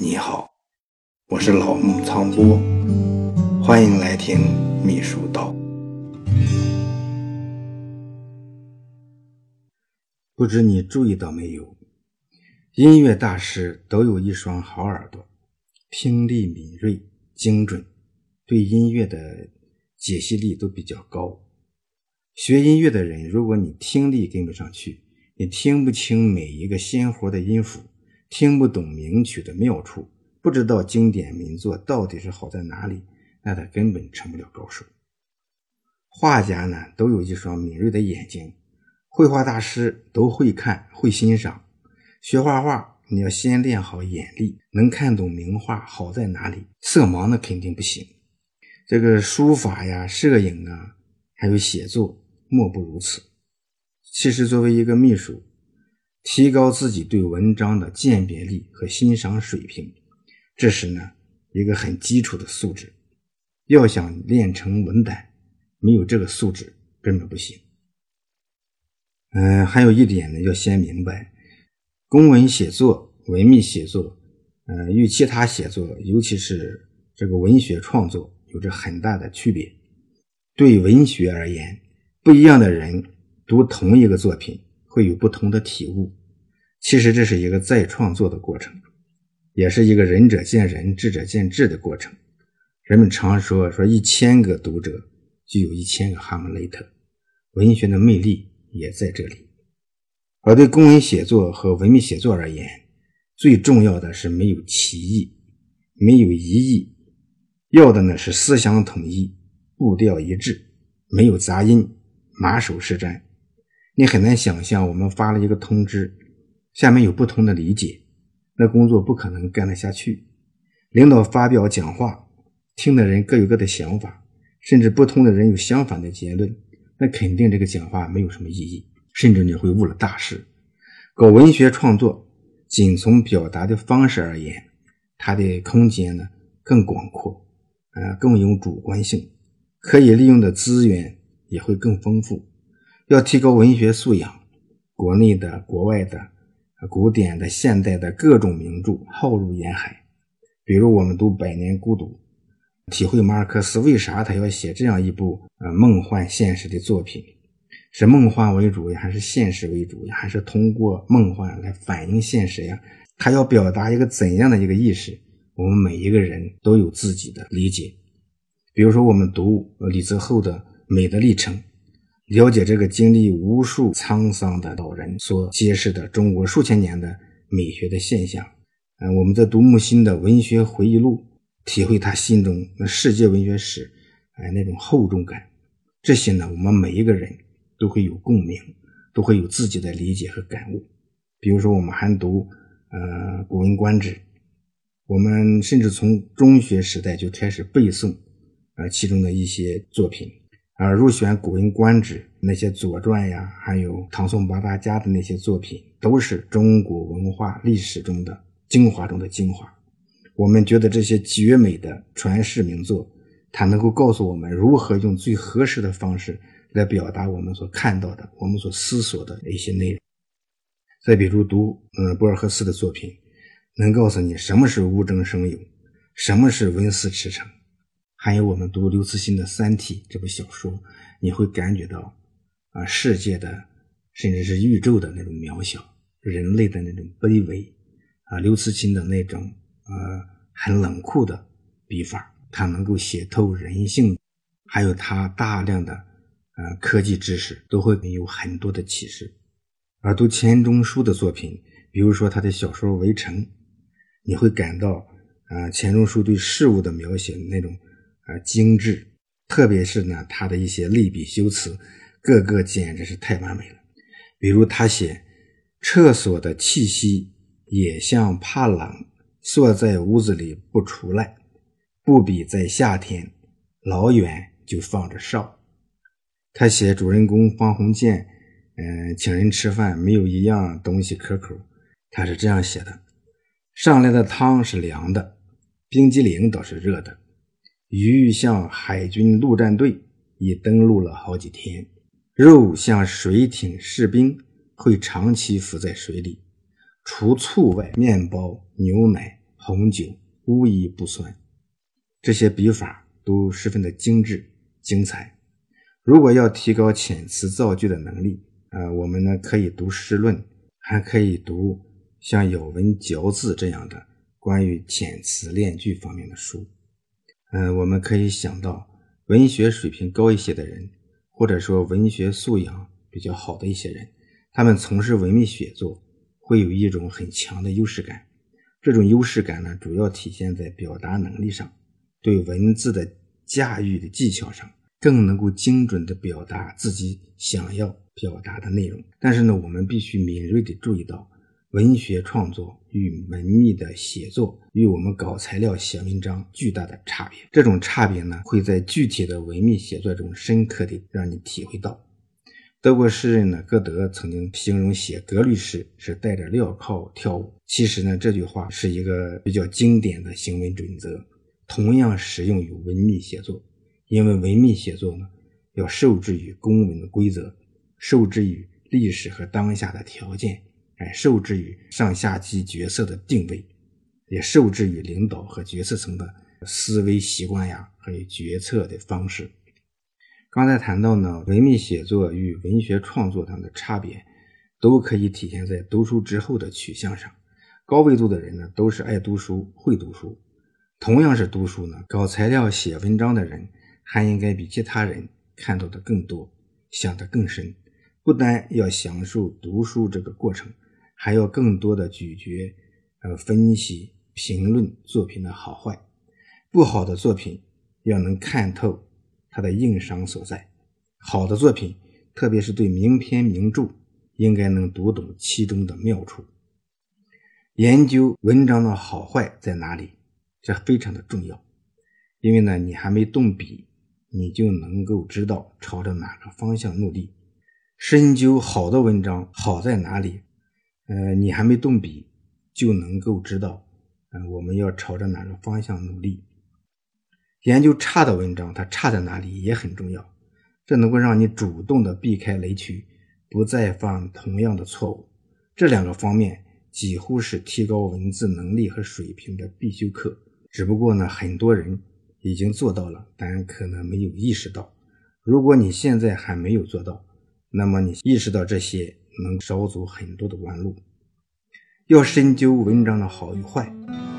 你好，我是老木苍波，欢迎来听秘书道。不知你注意到没有，音乐大师都有一双好耳朵，听力敏锐、精准，对音乐的解析力都比较高。学音乐的人，如果你听力跟不上去，你听不清每一个鲜活的音符。听不懂名曲的妙处，不知道经典名作到底是好在哪里，那他根本成不了高手。画家呢，都有一双敏锐的眼睛，绘画大师都会看会欣赏。学画画，你要先练好眼力，能看懂名画好在哪里。色盲那肯定不行。这个书法呀、摄影啊，还有写作，莫不如此。其实，作为一个秘书，提高自己对文章的鉴别力和欣赏水平，这是呢一个很基础的素质。要想练成文胆，没有这个素质根本不行。嗯，还有一点呢，要先明白，公文写作、文秘写作，呃，与其他写作，尤其是这个文学创作，有着很大的区别。对文学而言，不一样的人读同一个作品，会有不同的体悟。其实这是一个再创作的过程，也是一个仁者见仁、智者见智的过程。人们常说说一千个读者就有一千个哈姆雷特，文学的魅力也在这里。而对公文写作和文秘写作而言，最重要的是没有歧义，没有疑义，要的呢是思想统一、步调一致，没有杂音、马首是瞻。你很难想象，我们发了一个通知。下面有不同的理解，那工作不可能干得下去。领导发表讲话，听的人各有各的想法，甚至不同的人有相反的结论，那肯定这个讲话没有什么意义，甚至你会误了大事。搞文学创作，仅从表达的方式而言，它的空间呢更广阔，啊，更有主观性，可以利用的资源也会更丰富。要提高文学素养，国内的、国外的。古典的、现代的各种名著浩如烟海，比如我们读《百年孤独》，体会马尔克斯为啥他要写这样一部呃梦幻现实的作品，是梦幻为主呀，还是现实为主呀，还是通过梦幻来反映现实呀？他要表达一个怎样的一个意识？我们每一个人都有自己的理解。比如说，我们读李泽厚的《美的历程》。了解这个经历无数沧桑的老人所揭示的中国数千年的美学的现象，嗯，我们在读木心的文学回忆录，体会他心中那世界文学史，哎，那种厚重感。这些呢，我们每一个人都会有共鸣，都会有自己的理解和感悟。比如说，我们还读呃《古文观止》，我们甚至从中学时代就开始背诵，呃，其中的一些作品。而入选《古文观止》那些《左传》呀，还有唐宋八大家的那些作品，都是中国文化历史中的精华中的精华。我们觉得这些绝美的传世名作，它能够告诉我们如何用最合适的方式来表达我们所看到的、我们所思索的一些内容。再比如读嗯博尔赫斯的作品，能告诉你什么是无中生有，什么是文思驰骋。还有我们读刘慈欣的《三体》这部小说，你会感觉到啊，世界的甚至是宇宙的那种渺小，人类的那种卑微啊。刘慈欣的那种呃很冷酷的笔法，他能够写透人性，还有他大量的呃科技知识，都会有很多的启示。而读钱钟书的作品，比如说他的小说《围城》，你会感到啊，钱钟书对事物的描写那种。而，精致，特别是呢，他的一些类比修辞，个个简直是太完美了。比如他写厕所的气息也像怕冷，缩在屋子里不出来，不比在夏天老远就放着哨。他写主人公方鸿渐，嗯，请人吃饭没有一样东西可口，他是这样写的：上来的汤是凉的，冰激凌倒是热的。鱼像海军陆战队已登陆了好几天，肉像水艇士兵会长期浮在水里。除醋外，面包、牛奶红酒无一不酸。这些笔法都十分的精致精彩。如果要提高遣词造句的能力，呃，我们呢可以读诗论，还可以读像咬文嚼字这样的关于遣词练句方面的书。嗯，我们可以想到文学水平高一些的人，或者说文学素养比较好的一些人，他们从事文秘写作会有一种很强的优势感。这种优势感呢，主要体现在表达能力上。对文字的驾驭的技巧上，更能够精准地表达自己想要表达的内容。但是呢，我们必须敏锐地注意到，文学创作与文秘的写作与我们搞材料写文章巨大的差别。这种差别呢，会在具体的文秘写作中深刻地让你体会到。德国诗人呢，歌德曾经形容写格律诗是带着镣铐跳舞。其实呢，这句话是一个比较经典的行为准则。同样适用于文秘写作，因为文秘写作呢，要受制于公文的规则，受制于历史和当下的条件，哎，受制于上下级角色的定位，也受制于领导和决策层的思维习惯呀，还有决策的方式。刚才谈到呢，文秘写作与文学创作上的差别，都可以体现在读书之后的取向上。高维度的人呢，都是爱读书、会读书。同样是读书呢，搞材料、写文章的人，还应该比其他人看到的更多，想得更深。不单要享受读书这个过程，还要更多的咀嚼、呃分析、评论作品的好坏。不好的作品要能看透它的硬伤所在，好的作品，特别是对名篇名著，应该能读懂其中的妙处。研究文章的好坏在哪里？这非常的重要，因为呢，你还没动笔，你就能够知道朝着哪个方向努力。深究好的文章好在哪里，呃，你还没动笔，就能够知道，嗯，我们要朝着哪个方向努力。研究差的文章，它差在哪里也很重要，这能够让你主动的避开雷区，不再犯同样的错误。这两个方面几乎是提高文字能力和水平的必修课。只不过呢，很多人已经做到了，但可能没有意识到。如果你现在还没有做到，那么你意识到这些，能少走很多的弯路。要深究文章的好与坏，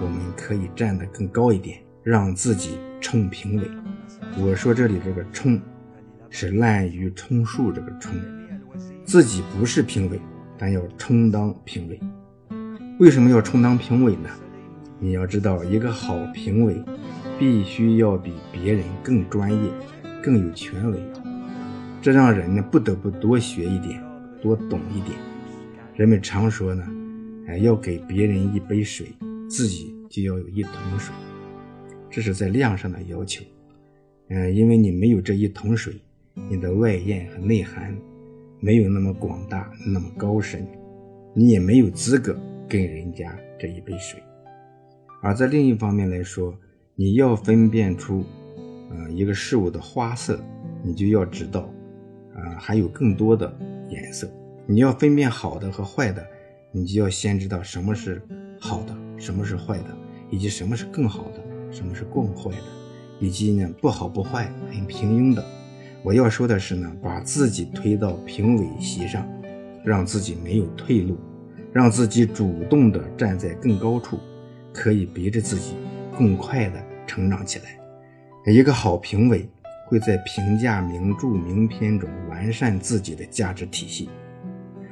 我们可以站得更高一点，让自己充评委。我说这里这个充，是滥竽充数这个充，自己不是评委，但要充当评委。为什么要充当评委呢？你要知道，一个好评委必须要比别人更专业、更有权威，这让人呢不得不多学一点、多懂一点。人们常说呢，哎，要给别人一杯水，自己就要有一桶水，这是在量上的要求。嗯，因为你没有这一桶水，你的外延和内涵没有那么广大、那么高深，你也没有资格跟人家这一杯水。而在另一方面来说，你要分辨出，呃，一个事物的花色，你就要知道，啊，还有更多的颜色。你要分辨好的和坏的，你就要先知道什么是好的，什么是坏的，以及什么是更好的，什么是更坏的，以及呢不好不坏，很平庸的。我要说的是呢，把自己推到评委席上，让自己没有退路，让自己主动的站在更高处。可以逼着自己更快地成长起来。一个好评委会在评价名著名篇中完善自己的价值体系，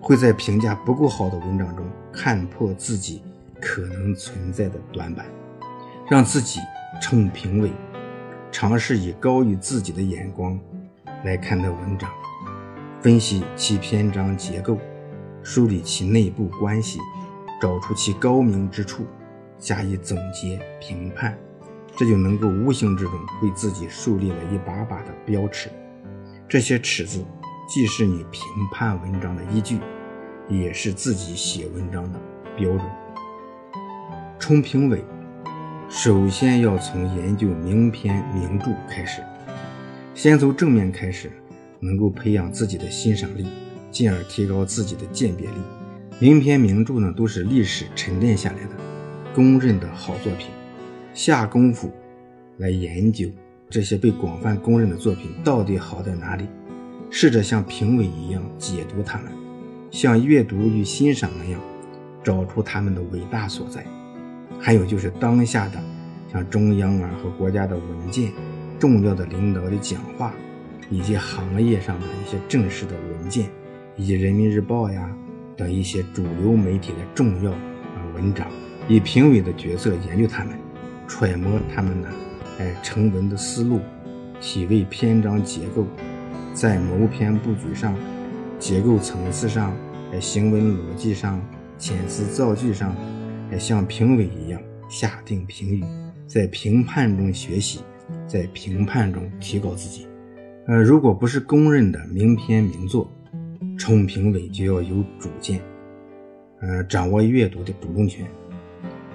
会在评价不够好的文章中看破自己可能存在的短板，让自己成评委，尝试以高于自己的眼光来看待文章，分析其篇章结构，梳理其内部关系，找出其高明之处。加以总结评判，这就能够无形之中为自己树立了一把把的标尺。这些尺子既是你评判文章的依据，也是自己写文章的标准。冲评委，首先要从研究名篇名著开始，先从正面开始，能够培养自己的欣赏力，进而提高自己的鉴别力。名篇名著呢，都是历史沉淀下来的。公认的好作品，下功夫来研究这些被广泛公认的作品到底好在哪里，试着像评委一样解读它们，像阅读与欣赏那样找出它们的伟大所在。还有就是当下的像中央啊和国家的文件、重要的领导的讲话，以及行业上的一些正式的文件，以及人民日报呀。等一些主流媒体的重要啊文章，以评委的角色研究他们，揣摩他们的哎成文的思路，体味篇章结构，在谋篇布局上、结构层次上、哎行文逻辑上、遣词造句上，哎像评委一样下定评语，在评判中学习，在评判中提高自己。呃，如果不是公认的名篇名作。冲评委就要有主见，呃，掌握阅读的主动权。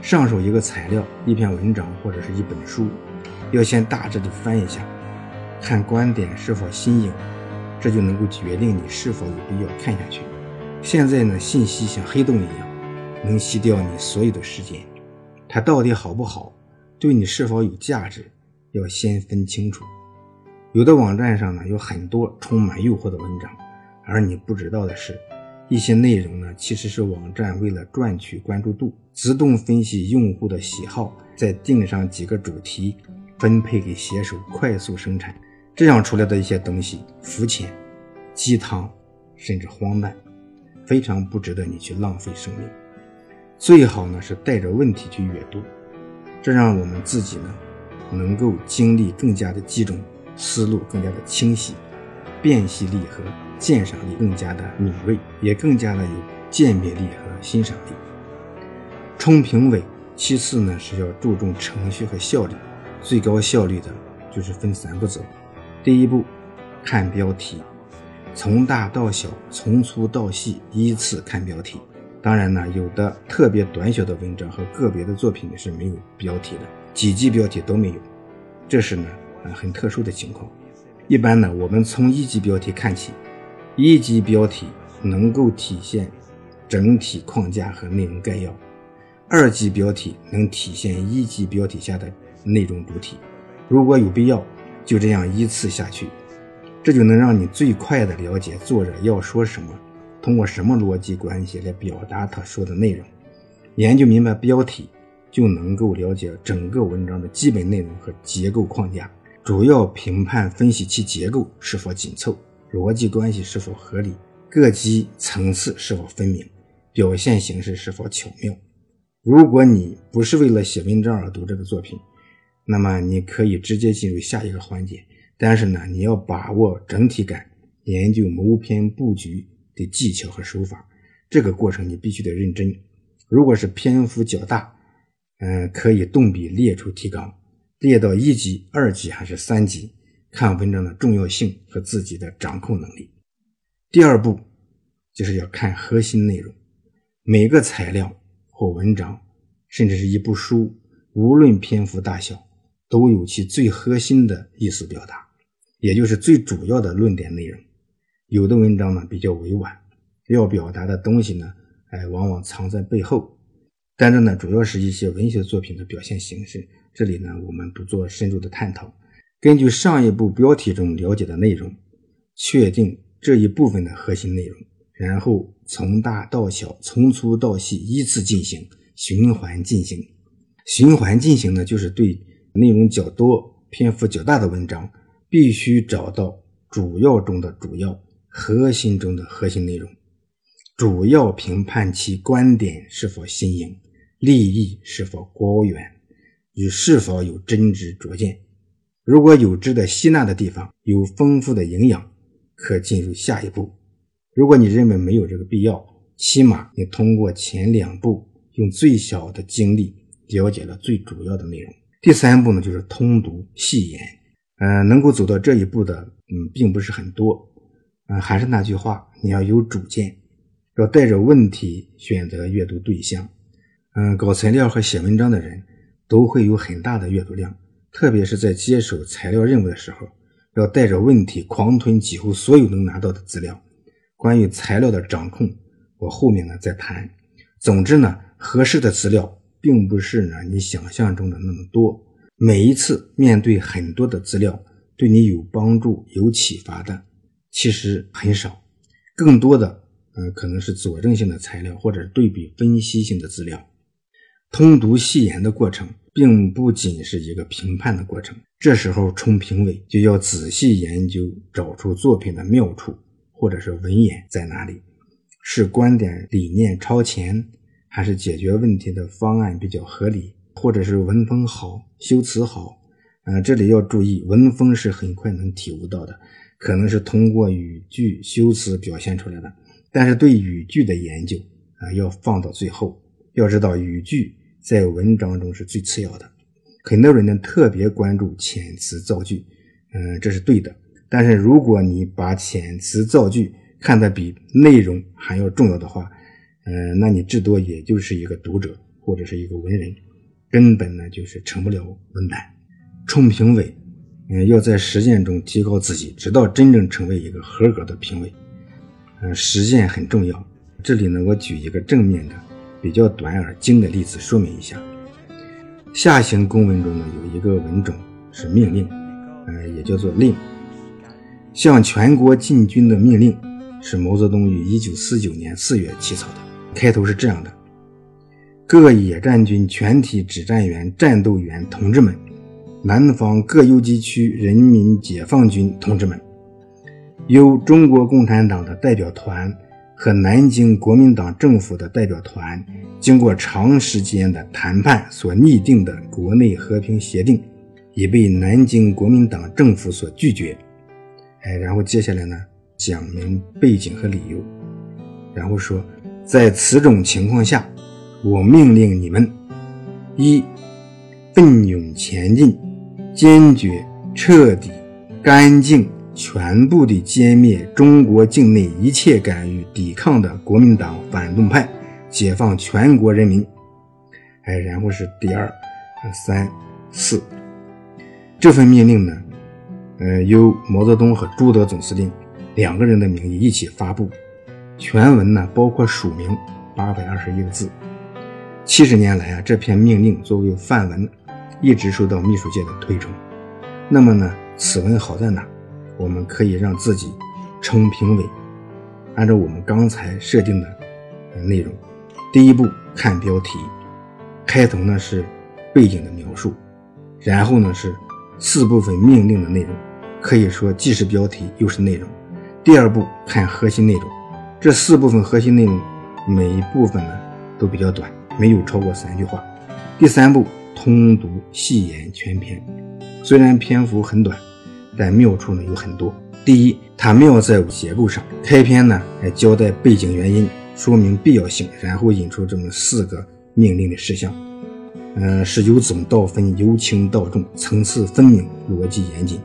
上手一个材料、一篇文章或者是一本书，要先大致的翻一下，看观点是否新颖，这就能够决定你是否有必要看下去。现在呢，信息像黑洞一样，能吸掉你所有的时间。它到底好不好，对你是否有价值，要先分清楚。有的网站上呢，有很多充满诱惑的文章。而你不知道的是，一些内容呢，其实是网站为了赚取关注度，自动分析用户的喜好，再定上几个主题，分配给写手，快速生产。这样出来的一些东西，肤浅、鸡汤，甚至荒诞，非常不值得你去浪费生命。最好呢是带着问题去阅读，这让我们自己呢，能够精力更加的集中，思路更加的清晰，辨析力和。鉴赏力更加的敏锐，也更加的有鉴别力和欣赏力。冲评委，其次呢是要注重程序和效率。最高效率的就是分三步走：第一步，看标题，从大到小，从粗到细，依次看标题。当然呢，有的特别短小的文章和个别的作品是没有标题的，几级标题都没有，这是呢很特殊的情况。一般呢，我们从一级标题看起。一级标题能够体现整体框架和内容概要，二级标题能体现一级标题下的内容主体。如果有必要，就这样依次下去，这就能让你最快的了解作者要说什么，通过什么逻辑关系来表达他说的内容。研究明白标题，就能够了解整个文章的基本内容和结构框架，主要评判分析其结构是否紧凑。逻辑关系是否合理？各级层次是否分明？表现形式是否巧妙？如果你不是为了写文章而读这个作品，那么你可以直接进入下一个环节。但是呢，你要把握整体感，研究谋篇布局的技巧和手法。这个过程你必须得认真。如果是篇幅较大，嗯，可以动笔列出提纲，列到一级、二级还是三级。看文章的重要性和自己的掌控能力。第二步就是要看核心内容。每个材料或文章，甚至是一部书，无论篇幅大小，都有其最核心的意思表达，也就是最主要的论点内容。有的文章呢比较委婉，要表达的东西呢，哎，往往藏在背后。但这呢，主要是一些文学作品的表现形式。这里呢，我们不做深入的探讨。根据上一部标题中了解的内容，确定这一部分的核心内容，然后从大到小，从粗到细依次进行，循环进行。循环进行呢，就是对内容较多、篇幅较大的文章，必须找到主要中的主要、核心中的核心内容，主要评判其观点是否新颖，立意是否高远，与是否有真知灼见。如果有值得吸纳的地方，有丰富的营养，可进入下一步。如果你认为没有这个必要，起码你通过前两步，用最小的精力了解了最主要的内容。第三步呢，就是通读细研。呃，能够走到这一步的，嗯，并不是很多。嗯，还是那句话，你要有主见，要带着问题选择阅读对象。嗯，搞材料和写文章的人都会有很大的阅读量。特别是在接手材料任务的时候，要带着问题狂吞几乎所有能拿到的资料。关于材料的掌控，我后面呢再谈。总之呢，合适的资料并不是呢你想象中的那么多。每一次面对很多的资料，对你有帮助、有启发的，其实很少。更多的，呃，可能是佐证性的材料，或者对比分析性的资料。通读细研的过程，并不仅是一个评判的过程。这时候，冲评委就要仔细研究，找出作品的妙处，或者是文眼在哪里，是观点理念超前，还是解决问题的方案比较合理？或者是文风好，修辞好，啊，这里要注意，文风是很快能体悟到的，可能是通过语句修辞表现出来的。但是对语句的研究啊，要放到最后。要知道，语句在文章中是最次要的。很多人呢特别关注遣词造句，嗯，这是对的。但是如果你把遣词造句看得比内容还要重要的话，嗯，那你至多也就是一个读者或者是一个文人。根本呢就是成不了文坛。冲评委，嗯，要在实践中提高自己，直到真正成为一个合格的评委。嗯，实践很重要。这里呢，我举一个正面的、比较短而精的例子说明一下。下行公文中呢，有一个文种是命令，呃，也叫做令。向全国进军的命令是毛泽东于一九四九年四月起草的，开头是这样的。各野战军全体指战员、战斗员同志们，南方各游击区人民解放军同志们，由中国共产党的代表团和南京国民党政府的代表团经过长时间的谈判所拟定的国内和平协定，已被南京国民党政府所拒绝。哎，然后接下来呢，讲明背景和理由，然后说，在此种情况下。我命令你们：一、奋勇前进，坚决、彻底、干净、全部地歼灭中国境内一切敢于抵抗的国民党反动派，解放全国人民。哎，然后是第二、三、四。这份命令呢，呃，由毛泽东和朱德总司令两个人的名义一起发布。全文呢，包括署名八百二十一个字。七十年来啊，这篇命令作为范文，一直受到秘书界的推崇。那么呢，此文好在哪？我们可以让自己冲评委，按照我们刚才设定的内容，第一步看标题，开头呢是背景的描述，然后呢是四部分命令的内容，可以说既是标题又是内容。第二步看核心内容，这四部分核心内容每一部分呢都比较短。没有超过三句话。第三步，通读细研全篇。虽然篇幅很短，但妙处呢有很多。第一，它妙在结构上。开篇呢，还交代背景原因，说明必要性，然后引出这么四个命令的事项。嗯，是由总到分，由轻到重，层次分明，逻辑严谨，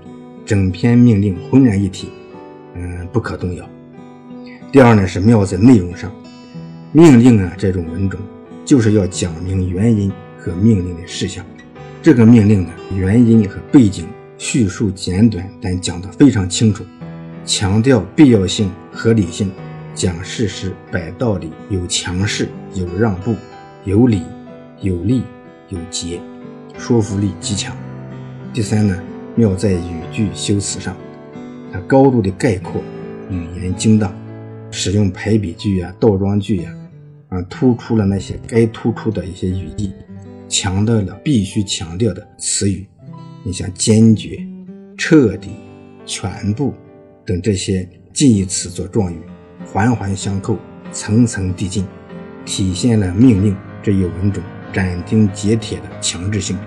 整篇命令浑然一体，嗯，不可动摇。第二呢，是妙在内容上。命令啊，这种文种。就是要讲明原因和命令的事项。这个命令呢，原因和背景叙述简短，但讲得非常清楚，强调必要性、合理性，讲事实、摆道理，有强势、有让步、有理、有利、有节，说服力极强。第三呢，妙在语句修辞上，它高度的概括，语言精当，使用排比句呀、倒装句呀。啊，突出了那些该突出的一些语义，强调了必须强调的词语。你像坚决、彻底、全部等这些近义词做状语，环环相扣，层层递进，体现了命令这一文种斩钉截铁的强制性。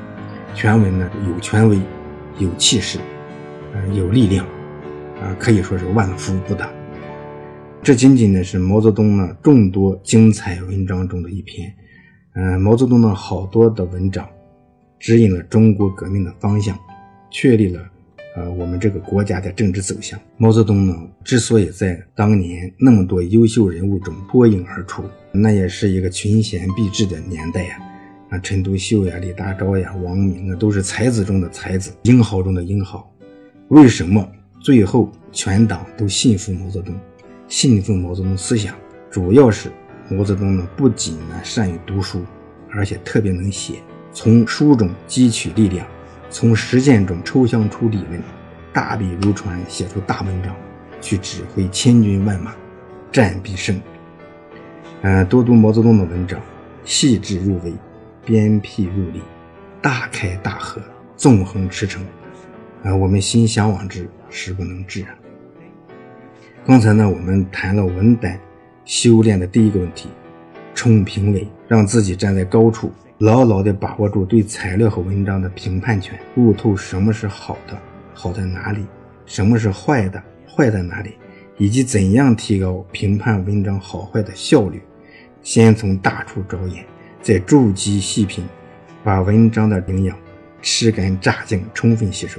全文呢有权威，有气势，呃，有力量，啊，可以说是万夫不挡。这仅仅呢是毛泽东呢众多精彩文章中的一篇，嗯，毛泽东呢好多的文章，指引了中国革命的方向，确立了呃我们这个国家的政治走向。毛泽东呢之所以在当年那么多优秀人物中脱颖而出，那也是一个群贤毕至的年代呀，啊，陈独秀呀、李大钊呀、王明啊，都是才子中的才子，英豪中的英豪。为什么最后全党都信服毛泽东？信奉毛泽东思想，主要是毛泽东呢不仅呢善于读书，而且特别能写，从书中汲取力量，从实践中抽象出理论，大笔如椽写出大文章，去指挥千军万马，战必胜。嗯，多读毛泽东的文章，细致入微，鞭辟入里，大开大合，纵横驰骋。啊，我们心向往之，实不能至啊。刚才呢，我们谈了文胆修炼的第一个问题。冲评委，让自己站在高处，牢牢地把握住对材料和文章的评判权，悟透什么是好的，好在哪里；什么是坏的，坏在哪里，以及怎样提高评判文章好坏的效率。先从大处着眼，再逐级细品，把文章的营养吃干榨净，充分吸收。